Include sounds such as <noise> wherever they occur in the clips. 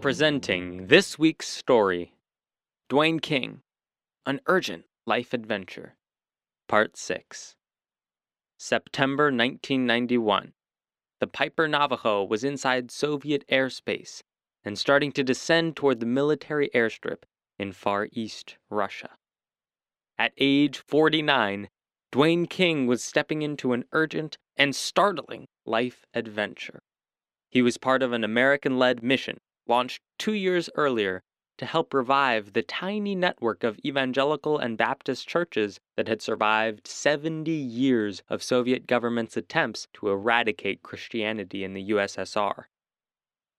Presenting this week's story Dwayne King An Urgent Life Adventure, Part 6. September 1991. The Piper Navajo was inside Soviet airspace and starting to descend toward the military airstrip in Far East Russia. At age 49, Dwayne King was stepping into an urgent and startling life adventure. He was part of an American led mission launched two years earlier to help revive the tiny network of evangelical and Baptist churches that had survived 70 years of Soviet government's attempts to eradicate Christianity in the USSR.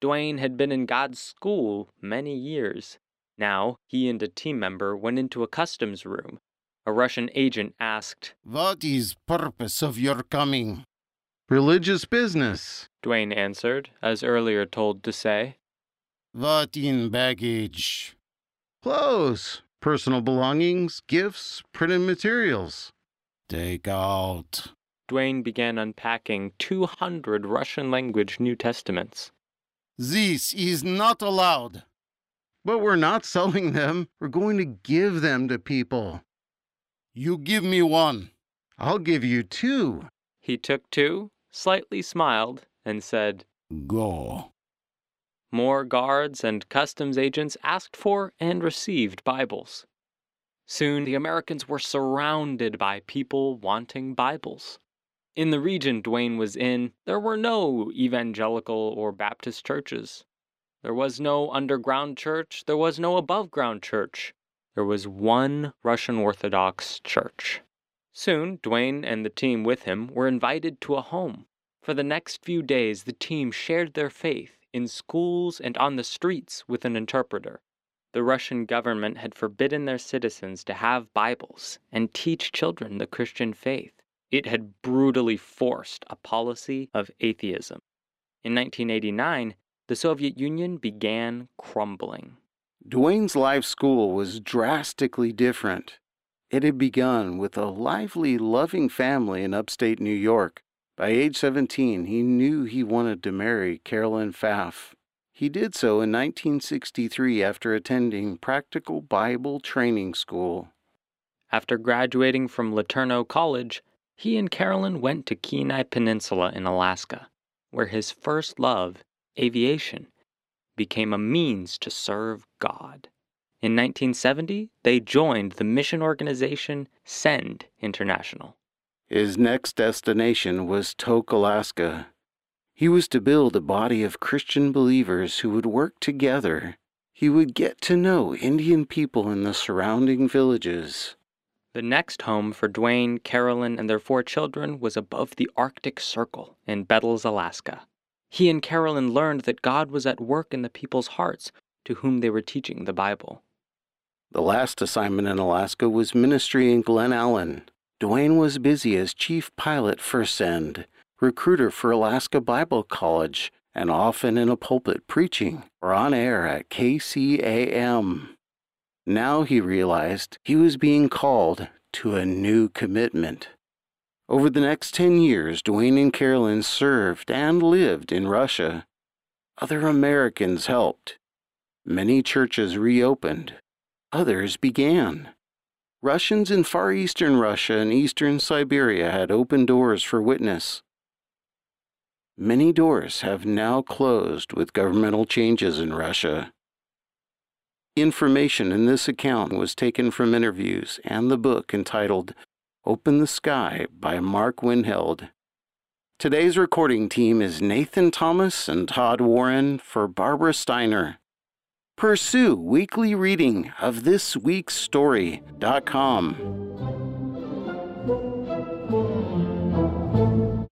Dwayne had been in God's school many years. Now, he and a team member went into a customs room. A Russian agent asked, What is purpose of your coming? Religious business. Dwayne answered, as earlier told to say. What in baggage? Clothes, personal belongings, gifts, printed materials. Take out. Dwayne began unpacking 200 Russian language New Testaments. This is not allowed. But we're not <laughs> selling them. We're going to give them to people. You give me one. I'll give you two. He took two, slightly smiled, and said, Go. More guards and customs agents asked for and received Bibles. Soon the Americans were surrounded by people wanting Bibles. In the region Dwayne was in, there were no evangelical or Baptist churches. There was no underground church, there was no above ground church. There was one Russian Orthodox church. Soon, Dwayne and the team with him were invited to a home. For the next few days, the team shared their faith in schools and on the streets with an interpreter. The Russian government had forbidden their citizens to have Bibles and teach children the Christian faith. It had brutally forced a policy of atheism. In 1989, the Soviet Union began crumbling. Dwayne's life school was drastically different. It had begun with a lively, loving family in upstate New York. By age 17, he knew he wanted to marry Carolyn Pfaff. He did so in 1963 after attending Practical Bible Training School. After graduating from LeTourneau College, he and Carolyn went to Kenai Peninsula in Alaska, where his first love, aviation, became a means to serve God. In 1970, they joined the mission organization Send International. His next destination was Tok, Alaska. He was to build a body of Christian believers who would work together. He would get to know Indian people in the surrounding villages. The next home for Dwayne, Carolyn, and their four children was above the Arctic Circle in Bettles, Alaska. He and Carolyn learned that God was at work in the people's hearts to whom they were teaching the Bible. The last assignment in Alaska was ministry in Glennallen. Dwayne was busy as chief pilot for Send, recruiter for Alaska Bible College, and often in a pulpit preaching or on air at KCAM. Now he realized he was being called to a new commitment. Over the next 10 years, Dwayne and Carolyn served and lived in Russia. Other Americans helped. Many churches reopened. Others began. Russians in far eastern Russia and eastern Siberia had opened doors for witness. Many doors have now closed with governmental changes in Russia. Information in this account was taken from interviews and the book entitled Open the Sky by Mark Winheld. Today's recording team is Nathan Thomas and Todd Warren for Barbara Steiner. Pursue weekly reading of this week's story.com.